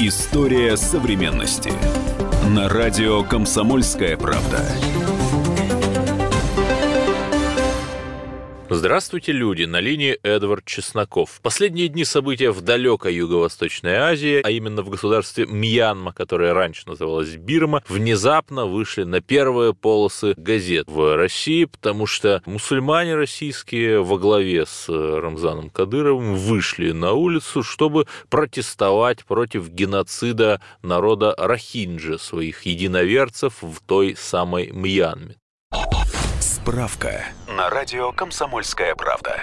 История современности. На радио «Комсомольская правда». Здравствуйте, люди! На линии Эдвард Чесноков. Последние дни события в далекой Юго-Восточной Азии, а именно в государстве Мьянма, которое раньше называлось Бирма, внезапно вышли на первые полосы газет в России, потому что мусульмане российские во главе с Рамзаном Кадыровым вышли на улицу, чтобы протестовать против геноцида народа Рахинджа, своих единоверцев в той самой Мьянме. Справка на радио «Комсомольская правда».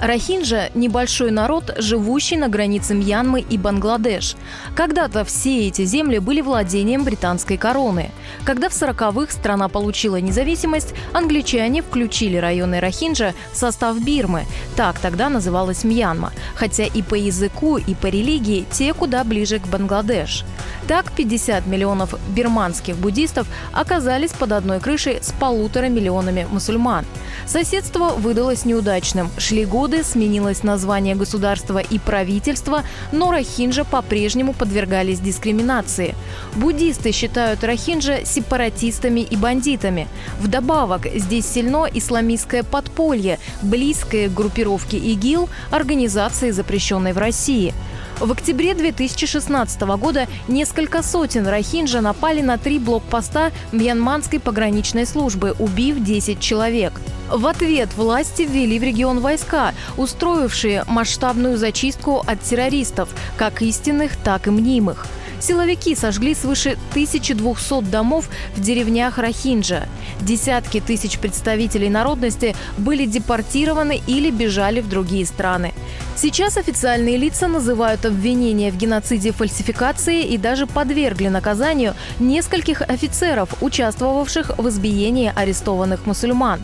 Рахинджа – небольшой народ, живущий на границе Мьянмы и Бангладеш. Когда-то все эти земли были владением британской короны. Когда в 40-х страна получила независимость, англичане включили районы Рахинджа в состав Бирмы. Так тогда называлась Мьянма. Хотя и по языку, и по религии те куда ближе к Бангладеш. Так 50 миллионов бирманских буддистов оказались под одной крышей с полутора миллионами мусульман. Соседство выдалось неудачным. Шли годы, сменилось название государства и правительства, но рахинджа по-прежнему подвергались дискриминации. Буддисты считают рахинджа сепаратистами и бандитами. Вдобавок, здесь сильно исламистское подполье, близкое к группировке ИГИЛ, организации, запрещенной в России. В октябре 2016 года несколько сотен рахинджа напали на три блокпоста Мьянманской пограничной службы, убив 10 человек. В ответ власти ввели в регион войска, устроившие масштабную зачистку от террористов, как истинных, так и мнимых. Силовики сожгли свыше 1200 домов в деревнях Рахинджа. Десятки тысяч представителей народности были депортированы или бежали в другие страны. Сейчас официальные лица называют обвинения в геноциде фальсификации и даже подвергли наказанию нескольких офицеров, участвовавших в избиении арестованных мусульман.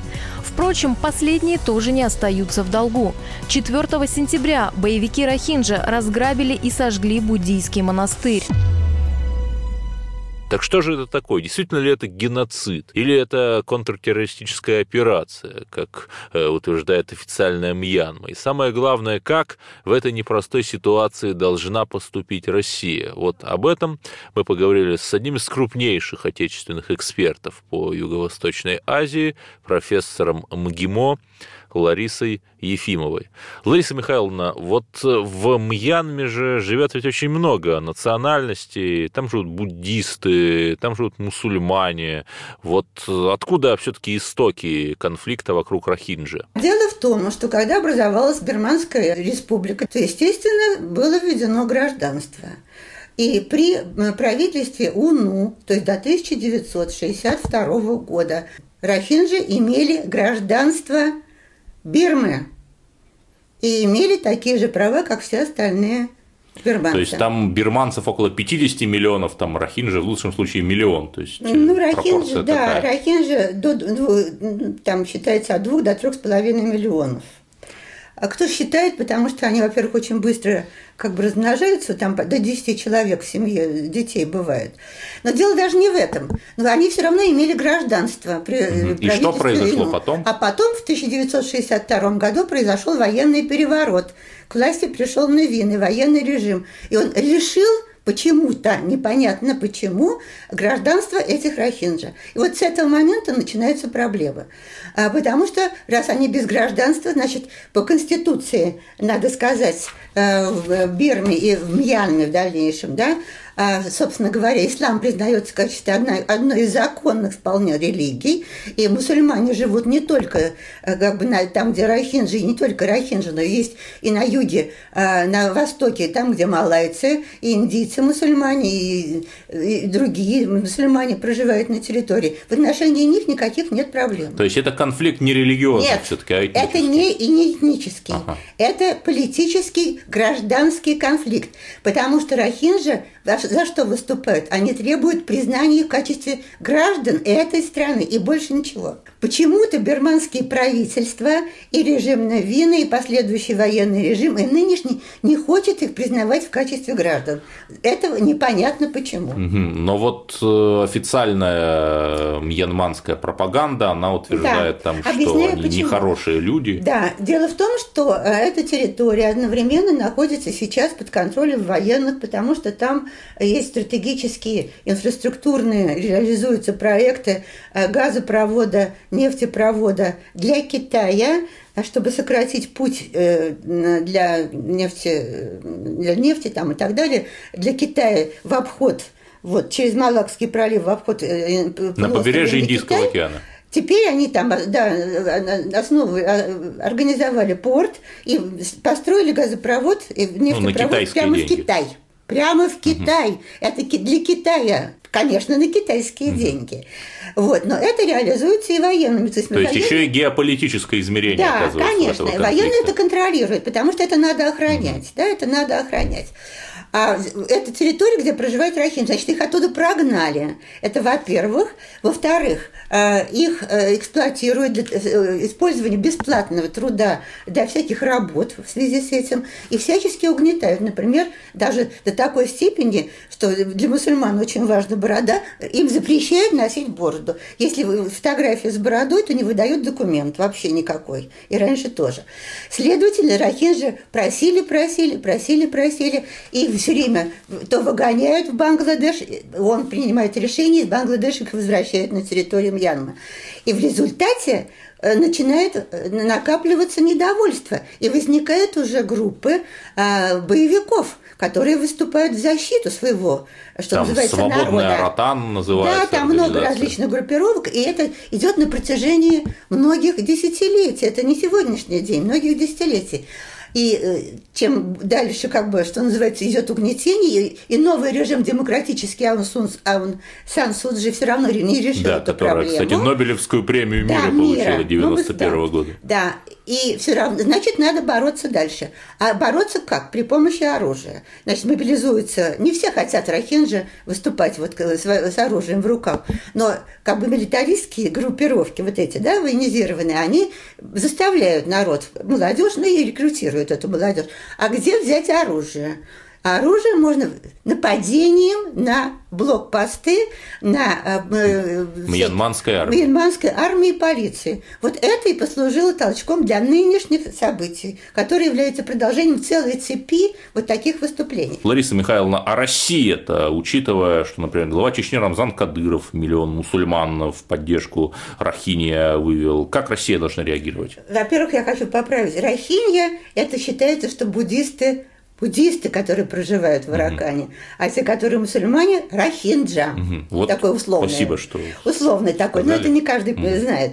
Впрочем, последние тоже не остаются в долгу. 4 сентября боевики Рахинджа разграбили и сожгли буддийский монастырь. Так что же это такое? Действительно ли это геноцид? Или это контртеррористическая операция, как э, утверждает официальная Мьянма? И самое главное, как в этой непростой ситуации должна поступить Россия? Вот об этом мы поговорили с одним из крупнейших отечественных экспертов по Юго-Восточной Азии, профессором МГИМО Ларисой Ефимовой. Лариса Михайловна, вот в Мьянме же живет ведь очень много национальностей, там живут буддисты, там живут мусульмане. Вот откуда все-таки истоки конфликта вокруг Рахинджа? Дело в том, что когда образовалась Бирманская республика, то, естественно, было введено гражданство. И при правительстве УНУ, то есть до 1962 года, Рахинджи имели гражданство Бирмы и имели такие же права, как все остальные бирманцы. То есть там бирманцев около 50 миллионов, там рахинджи в лучшем случае миллион. То есть ну, рахинджи, да, такая. рахинджи до, там считается от двух до трех с половиной миллионов. А кто считает, потому что они, во-первых, очень быстро как бы размножаются, там до 10 человек в семье детей бывает. Но дело даже не в этом. Но они все равно имели гражданство. При, И что произошло потом? А потом в 1962 году произошел военный переворот. К власти пришел Невин и военный режим. И он решил почему-то, непонятно почему, гражданство этих рахинджа. И вот с этого момента начинаются проблемы. А, потому что, раз они без гражданства, значит, по Конституции, надо сказать, э, в Бирме и в Мьянме в дальнейшем, да, собственно говоря, ислам признается в качестве одной, одной из законных вполне религий, и мусульмане живут не только э, как бы, на, там, где рахинджи, и не только рахинджи, но есть и на юге, а, на востоке, там, где малайцы, и индийцы мусульмане, и, и другие мусульмане проживают на территории. В отношении них никаких нет проблем. То есть это конфликт не религиозный нет, все-таки, а этнический? это не, и не этнический. Ага. Это политический, гражданский конфликт, потому что рахинджа за что выступают? Они требуют признания в качестве граждан этой страны и больше ничего. Почему-то берманские правительства и режим Навина, и последующий военный режим, и нынешний не хочет их признавать в качестве граждан. Этого непонятно почему. Но вот э, официальная мьянманская пропаганда, она утверждает да. там, Объясняю, что они почему. нехорошие люди. Да, дело в том, что э, эта территория одновременно находится сейчас под контролем военных, потому что там есть стратегические инфраструктурные, реализуются проекты э, газопровода нефтепровода для Китая, а чтобы сократить путь э, для нефти, для нефти там и так далее, для Китая в обход, вот через Малакский пролив в обход э, на побережье Индийского Китая, океана. Теперь они там да, основу организовали порт и построили газопровод, нефтепровод ну, прямо деньги. в Китай. Прямо в Китай. Угу. Это для Китая. Конечно, на китайские угу. деньги. Вот, но это реализуется и военными. То есть, То есть еще и геополитическое измерение Да, конечно. Военные это контролируют, потому что это надо охранять. Угу. Да, это надо охранять. А это территория, где проживают рахим, значит, их оттуда прогнали. Это во-первых. Во-вторых, э, их э, эксплуатируют для э, использования бесплатного труда для всяких работ в связи с этим и всячески угнетают. Например, даже до такой степени, что для мусульман очень важна борода, им запрещают носить бороду. Если фотография с бородой, то не выдают документ вообще никакой. И раньше тоже. Следовательно, рахинжи просили, просили, просили, просили, и все время то выгоняют в Бангладеш, он принимает решение, из Бангладеша их возвращают на территорию Мьянмы. И в результате э, начинает э, накапливаться недовольство, и возникают уже группы а, боевиков, которые выступают в защиту своего, что там называется, свободная народа. Ротан называется. Да, там много различных группировок, и это идет на протяжении многих десятилетий. Это не сегодняшний день, многих десятилетий. И э, чем дальше, как бы, что называется, идет угнетение, и новый режим демократический Аун, Сун, Аун Сан Суджи все равно не решил да, эту которая, проблему. кстати, Нобелевскую премию мира да, получила 91 -го года. Да, и все равно, значит, надо бороться дальше. А бороться как? При помощи оружия. Значит, мобилизуются, не все хотят рахинжи выступать вот с, с оружием в руках, но как бы милитаристские группировки, вот эти, да, военизированные, они заставляют народ, молодежь, ну и рекрутируют эту молодежь. А где взять оружие? Оружие можно нападением на блокпосты, на э, э Мьянманской армии. Мьянманской армии и полиции. Вот это и послужило толчком для нынешних событий, которые являются продолжением целой цепи вот таких выступлений. Лариса Михайловна, а Россия-то, учитывая, что, например, глава Чечни Рамзан Кадыров миллион мусульман в поддержку Рахиния вывел, как Россия должна реагировать? Во-первых, я хочу поправить. Рахинья – это считается, что буддисты буддисты, которые проживают в Аракане, угу. а те, которые мусульмане, рахинджа. Угу. Вот такой условный. Спасибо, что условный такой, сказали. но это не каждый угу. знает.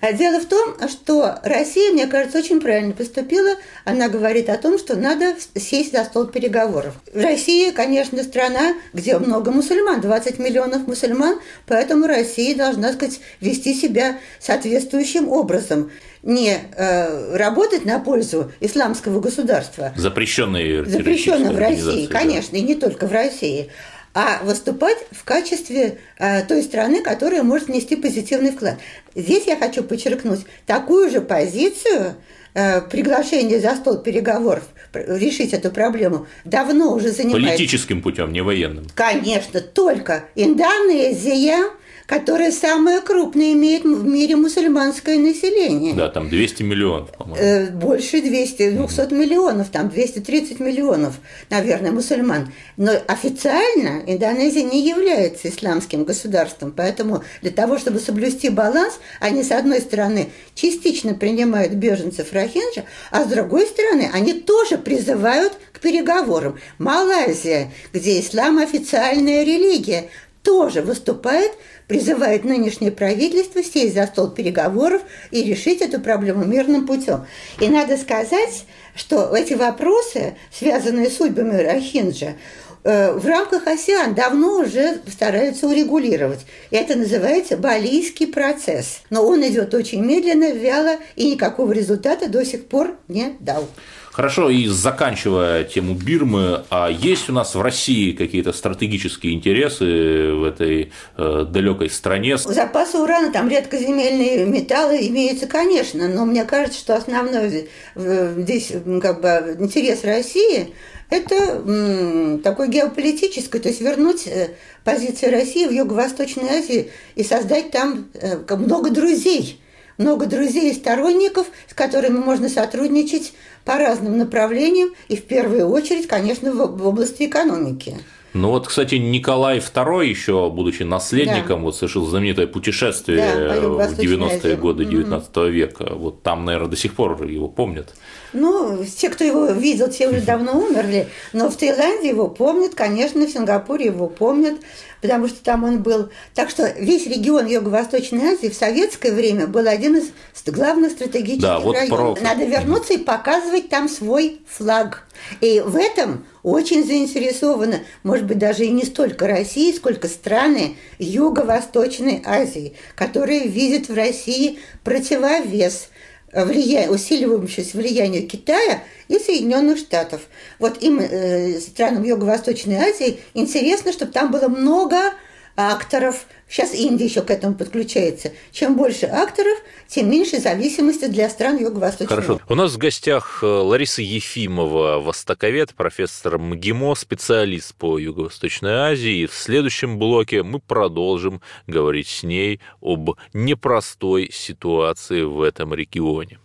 А дело в том, что Россия, мне кажется, очень правильно поступила. Она говорит о том, что надо сесть за стол переговоров. Россия, конечно, страна, где много мусульман, 20 миллионов мусульман, поэтому Россия должна, сказать, вести себя соответствующим образом не э, работать на пользу исламского государства. Запрещенные Запрещенные в России, да. конечно, и не только в России а выступать в качестве э, той страны, которая может нести позитивный вклад. Здесь я хочу подчеркнуть такую же позицию э, приглашение за стол переговоров решить эту проблему давно уже занимает. Политическим путем, не военным. Конечно, только Индонезия, которая самое крупное имеет в мире мусульманское население. Да, там 200 миллионов, по-моему. Э, больше 200, 200 угу. миллионов, там 230 миллионов, наверное, мусульман. Но официально Индонезия не является исламским государством, поэтому для того, чтобы соблюсти баланс, они, с одной стороны, частично принимают беженцев Рохинджа, а с другой стороны, они тоже призывают к переговорам. Малайзия, где ислам официальная религия, тоже выступает призывает нынешнее правительство сесть за стол переговоров и решить эту проблему мирным путем. И надо сказать, что эти вопросы, связанные с судьбами Рахинджа, э, в рамках АСИАН давно уже стараются урегулировать. Это называется балийский процесс. Но он идет очень медленно, вяло и никакого результата до сих пор не дал. Хорошо, и заканчивая тему Бирмы, а есть у нас в России какие-то стратегические интересы в этой э, далекой стране? Запасы урана, там редкоземельные металлы имеются, конечно, но мне кажется, что основной здесь как бы интерес России это такой геополитический, то есть вернуть э, позиции России в Юго-Восточной Азии и создать там э, много друзей, много друзей и сторонников, с которыми можно сотрудничать по разным направлениям и в первую очередь, конечно, в области экономики. Ну вот, кстати, Николай II, еще будучи наследником, да. вот совершил знаменитое путешествие да, в 90-е годы 19 угу. века. Вот там, наверное, до сих пор его помнят. Ну, те, кто его видел, те уже давно умерли, но в Таиланде его помнят, конечно, в Сингапуре его помнят, потому что там он был. Так что весь регион Юго-Восточной Азии в советское время был один из главных стратегических да, вот районов. Про... Надо вернуться и показывать там свой флаг. И в этом очень заинтересованы, может быть, даже и не столько России, сколько страны Юго-Восточной Азии, которые видят в России противовес – влия... усиливающееся влияние Китая и Соединенных Штатов. Вот им, э, странам Юго-Восточной Азии, интересно, чтобы там было много акторов. Сейчас Индия еще к этому подключается. Чем больше акторов, тем меньше зависимости для стран Юго-Восточного. Хорошо. У нас в гостях э, Лариса Ефимова, востоковед, профессор МГИМО, специалист по Юго-Восточной Азии. И в следующем блоке мы продолжим говорить с ней об непростой ситуации в этом регионе.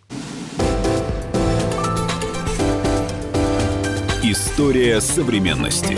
История современности.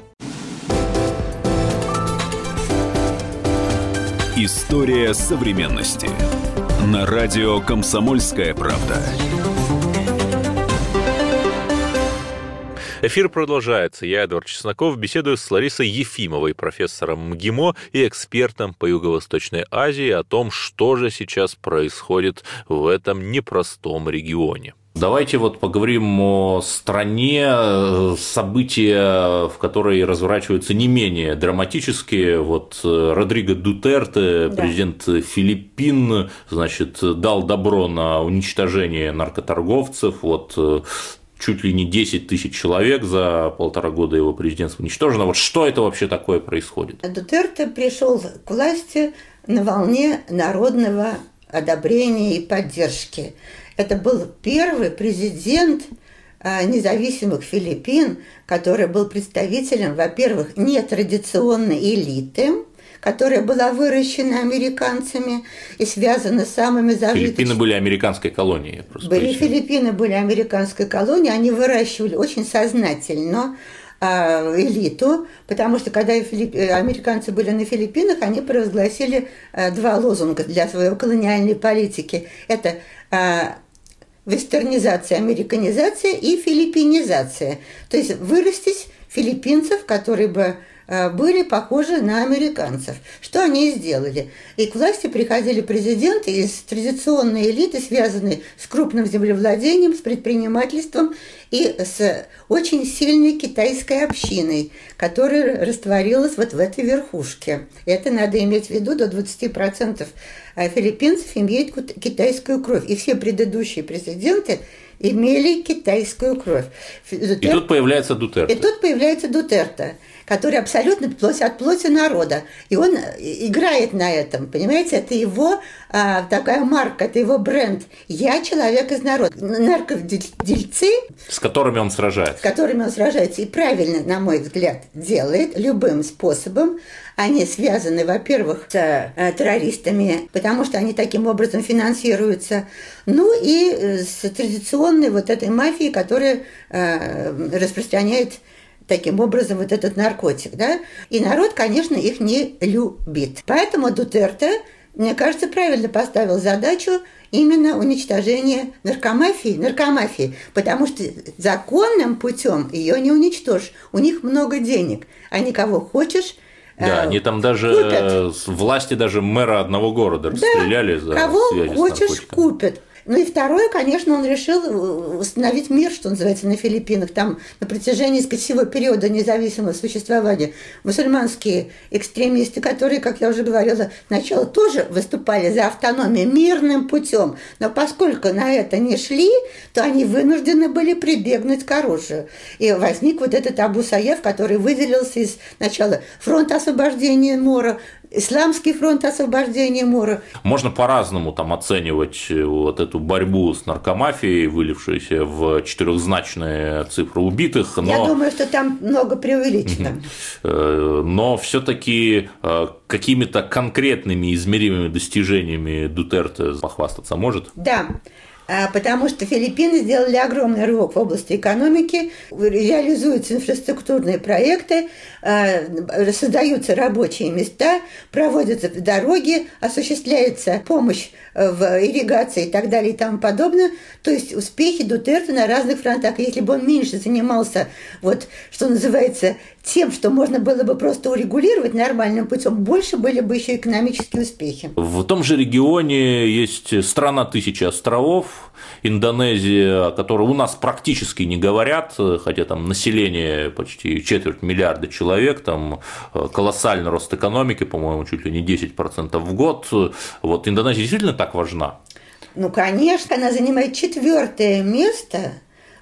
История современности. На радио «Комсомольская правда». Эфир продолжается. Я, Эдвард Чесноков, беседую с Ларисой Ефимовой, профессором МГИМО и экспертом по Юго-Восточной Азии о том, что же сейчас происходит в этом непростом регионе. Давайте вот поговорим о стране, э, события, в которой разворачиваются не менее драматические. Вот э, Родриго Дутерте, да. президент Филиппин, значит, дал добро на уничтожение наркоторговцев. Вот э, чуть ли не 10 тысяч человек за полтора года его президентства уничтожено. Вот что это вообще такое происходит? Дутерте пришел к власти на волне народного одобрения и поддержки. Это был первый президент а, независимых Филиппин, который был представителем, во-первых, нетрадиционной элиты, которая была выращена американцами и связана с самыми зажиточными. Филиппины были американской колонией. Были поясню. Филиппины были американской колонией, они выращивали очень сознательно элиту, потому что когда. Э, американцы были на Филиппинах, они провозгласили а, два лозунга для своей колониальной политики. Это вестернизация, американизация и филиппинизация. То есть вырастить филиппинцев, которые бы Э, были похожи на американцев. Что они и сделали? И к власти приходили президенты из традиционной элиты, связанные с крупным землевладением, с предпринимательством и с очень сильной китайской общиной, которая растворилась вот в этой верхушке. Это надо иметь в виду, до 20% э, филиппинцев имеют китайскую кровь. И все предыдущие президенты имели китайскую кровь. И тут появляется Дутерта. И тут появляется Дутерта который абсолютно плоть от плоти народа. И он э, играет на этом, понимаете? Это его а, такая марка, это его бренд. Я человек из народа. Наркодельцы... С которыми он сражается. С которыми он сражается. И правильно, на мой взгляд, делает любым способом. Они связаны, во-первых, с э, террористами, потому что они таким образом финансируются. Ну и э, с традиционной вот этой мафией, которая распространяет таким образом вот этот наркотик, да, и народ, конечно, их не любит. Поэтому Дутерте мне кажется, правильно поставил задачу именно уничтожения наркомафии, наркомафии, потому что законным путем ее не уничтожишь. У них много денег, они кого хочешь да, они там даже купят. власти даже мэра одного города расстреляли да. за Кого хочешь, купят. Ну и второе, конечно, он решил э, восстановить мир, что называется, на Филиппинах. Там на протяжении сказать, всего периода независимого существования мусульманские экстремисты, которые, как я уже говорила, сначала тоже выступали за автономию мирным путем, но поскольку на это не шли, то они вынуждены были прибегнуть к оружию. И возник вот этот Абу Саев, который выделился из начала фронта освобождения Мора, Исламский фронт освобождения Мора. Можно по-разному там оценивать э, вот эту борьбу с наркомафией, вылившуюся в четырехзначные цифры убитых. Но... Я думаю, что там много преувеличено. Э, но все-таки э, какими-то конкретными измеримыми достижениями Дутерте похвастаться может? Да. А, потому что Филиппины сделали огромный рывок в области экономики, реализуются инфраструктурные проекты, а, создаются рабочие места, проводятся дороги, осуществляется помощь э, в ирригации и так далее и тому подобное. То есть успехи Дутерта на разных фронтах. Если бы он меньше занимался, вот, что называется, тем, что можно было бы просто урегулировать нормальным путем, больше были бы еще экономические успехи. В том же регионе есть страна тысячи островов, Индонезия, о которой у нас практически не говорят, хотя там население почти четверть миллиарда человек, там э, колоссальный рост экономики, по-моему, чуть ли не 10% в год. Вот Индонезия действительно так важна? Ну, конечно, она занимает четвертое место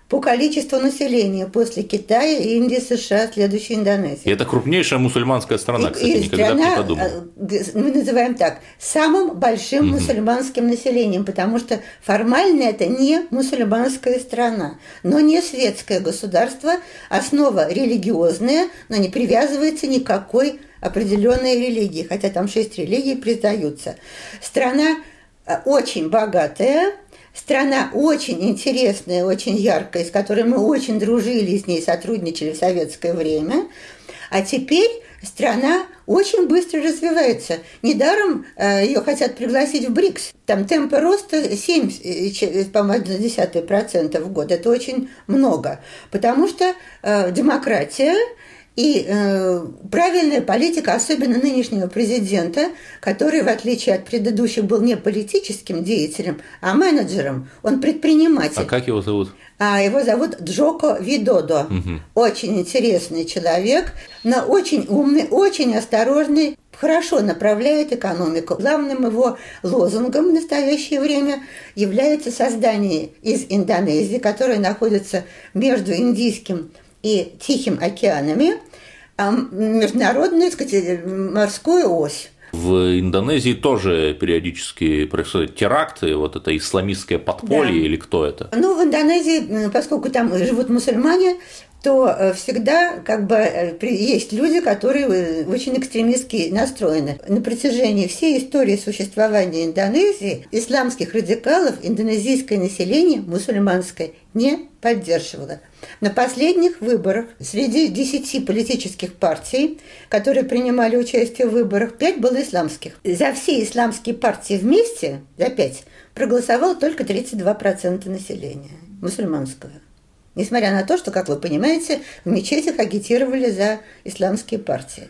по количеству населения после Китая, Индии, США, следующей Индонезии. И это крупнейшая мусульманская страна, и, кстати, и никогда страна, не подумал. Э, мы называем так, самым большим угу. мусульманским населением, потому что формально это не мусульманская страна, но не светское государство, основа религиозная, но не привязывается никакой определенной религии, хотя там шесть религий признаются. Страна э, очень богатая, Страна очень интересная, очень яркая, с которой мы очень дружили, с ней сотрудничали в советское время. А теперь страна очень быстро развивается. Недаром э, ее хотят пригласить в БРИКС. Там темпы роста 7, э, по-моему, процента в год. Это очень много. Потому что э, демократия и э, правильная политика, особенно нынешнего президента, который, в отличие от предыдущих, был не политическим деятелем, а менеджером, он предприниматель. А как его зовут? А его зовут Джоко Видодо. Угу. Очень интересный человек, но очень умный, очень осторожный, хорошо направляет экономику. Главным его лозунгом в настоящее время является создание из Индонезии, которая находится между Индийским и Тихим океанами, а международную, так сказать, морскую ось. В Индонезии тоже периодически происходят теракты, вот это исламистское подполье да. или кто это? Ну, в Индонезии, поскольку там живут мусульмане, то э, всегда как бы э, есть люди, которые э, очень экстремистски настроены. На протяжении всей истории существования Индонезии исламских радикалов индонезийское население мусульманское не поддерживало. На последних выборах среди десяти политических партий, которые принимали участие в выборах, пять было исламских. За все исламские партии вместе, за пять, проголосовало только 32% населения мусульманского. Несмотря на то, что, как вы понимаете, в мечетях агитировали за исламские партии.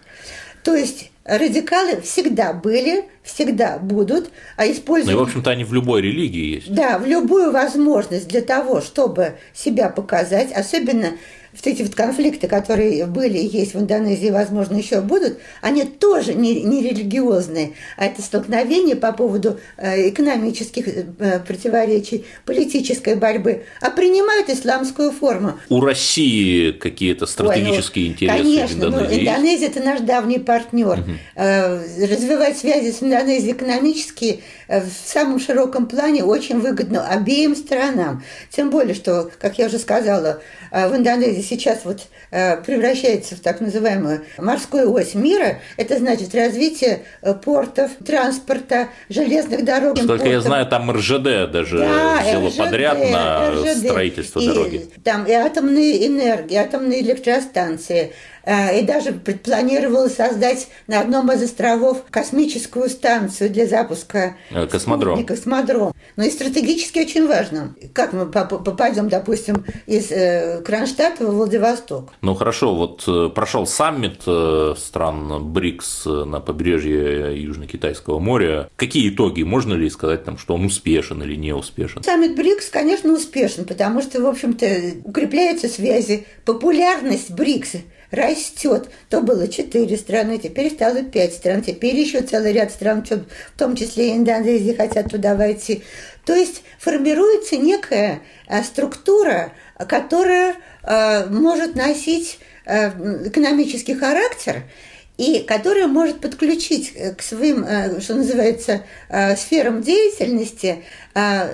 То есть радикалы всегда были, всегда будут, а используют... Ну и, в общем-то, они в любой религии есть. Да, в любую возможность для того, чтобы себя показать, особенно эти вот конфликты, которые были и есть в Индонезии, возможно, еще будут, они тоже не, не религиозные, а это столкновение по поводу э, экономических э, противоречий, политической борьбы, а принимают исламскую форму. У России какие-то стратегические Ой, ну, интересы конечно, в Индонезии? Ну, Индонезия – это наш давний партнер. Угу. Развивать связи с Индонезией экономически в самом широком плане очень выгодно обеим сторонам. Тем более, что, как я уже сказала, в Индонезии сейчас вот э, превращается в так называемую морскую ось мира, это значит развитие э, портов, транспорта, железных дорог. Портов. я знаю, там РЖД даже да, взяло РЖД, подряд на РЖД. строительство и, дороги. Там и атомные энергии, атомные электростанции, и даже предпланировалось создать на одном из островов космическую станцию для запуска космодром. космодром. Но и стратегически очень важно. Как мы попадем, допустим, из Кронштадта в Владивосток? Ну хорошо, вот прошел саммит стран БРИКС на побережье Южно-Китайского моря. Какие итоги? Можно ли сказать, там, что он успешен или не успешен? Саммит БРИКС, конечно, успешен, потому что, в общем-то, укрепляются связи, популярность БРИКС растет. То было четыре страны, теперь стало пять стран, теперь еще целый ряд стран, в том числе и Индонезия, хотят туда войти. То есть формируется некая э, структура, которая э, может носить э, экономический характер и которая может подключить к своим, что называется, сферам деятельности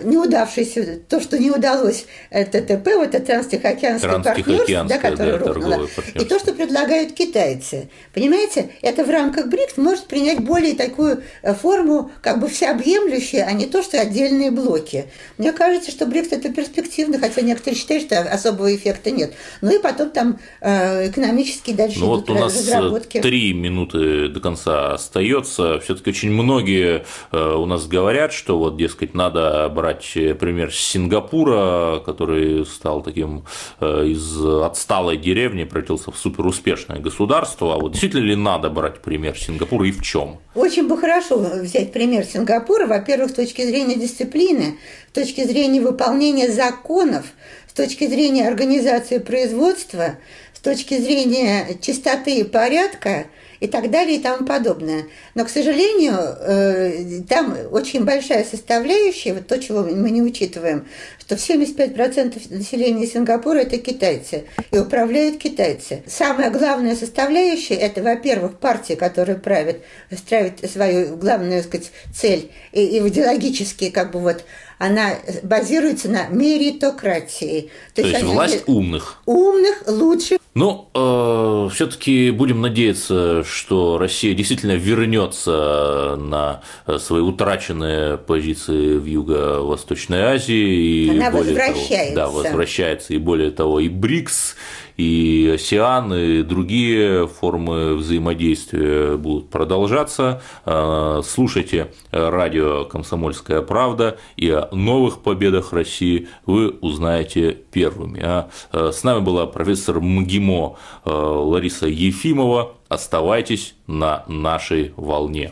неудавшийся, то, что не удалось ТТП, вот это Транстихоокеанское партнерство, да, которое да, рухнуло, и то, что предлагают китайцы. Понимаете, это в рамках БРИКС может принять более такую э, форму, как бы всеобъемлющую, а не то, что отдельные блоки. Мне кажется, что БРИКС это перспективно, хотя некоторые считают, что особого эффекта нет. Ну и потом там э, экономически дальше ну, вот у нас э, разработки. три минуты до конца остается. Все-таки очень многие у нас говорят, что вот, дескать, надо брать пример Сингапура, который стал таким э, из отсталой деревни, превратился в суперуспешное государство. А вот действительно ли надо брать пример Сингапура и в чем? Очень бы хорошо взять пример Сингапура, во-первых, с точки зрения дисциплины, с точки зрения выполнения законов, с точки зрения организации производства, с точки зрения чистоты и порядка – и так далее и тому подобное. Но, к сожалению, э, там очень большая составляющая, вот то, чего мы не учитываем, что 75% населения Сингапура – это китайцы, и управляют китайцы. Самая главная составляющая – это, во-первых, партия, которая правит, ставит свою главную, так сказать, цель, и, идеологически как бы вот она базируется на меритократии. То, То есть, есть власть умных. Умных, лучших. Ну, э, все-таки будем надеяться, что Россия действительно вернется на свои утраченные позиции в Юго-Восточной Азии. И Она более возвращается. Того, да, возвращается. И более того, и БРИКС, и ОСИАН, и другие формы взаимодействия будут продолжаться. Э, слушайте радио «Комсомольская правда», и о новых победах России вы узнаете первыми. А э, с нами была профессор МГИМО э, Лариса Ефимова. Оставайтесь на нашей волне.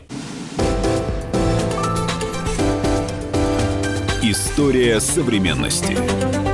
История современности.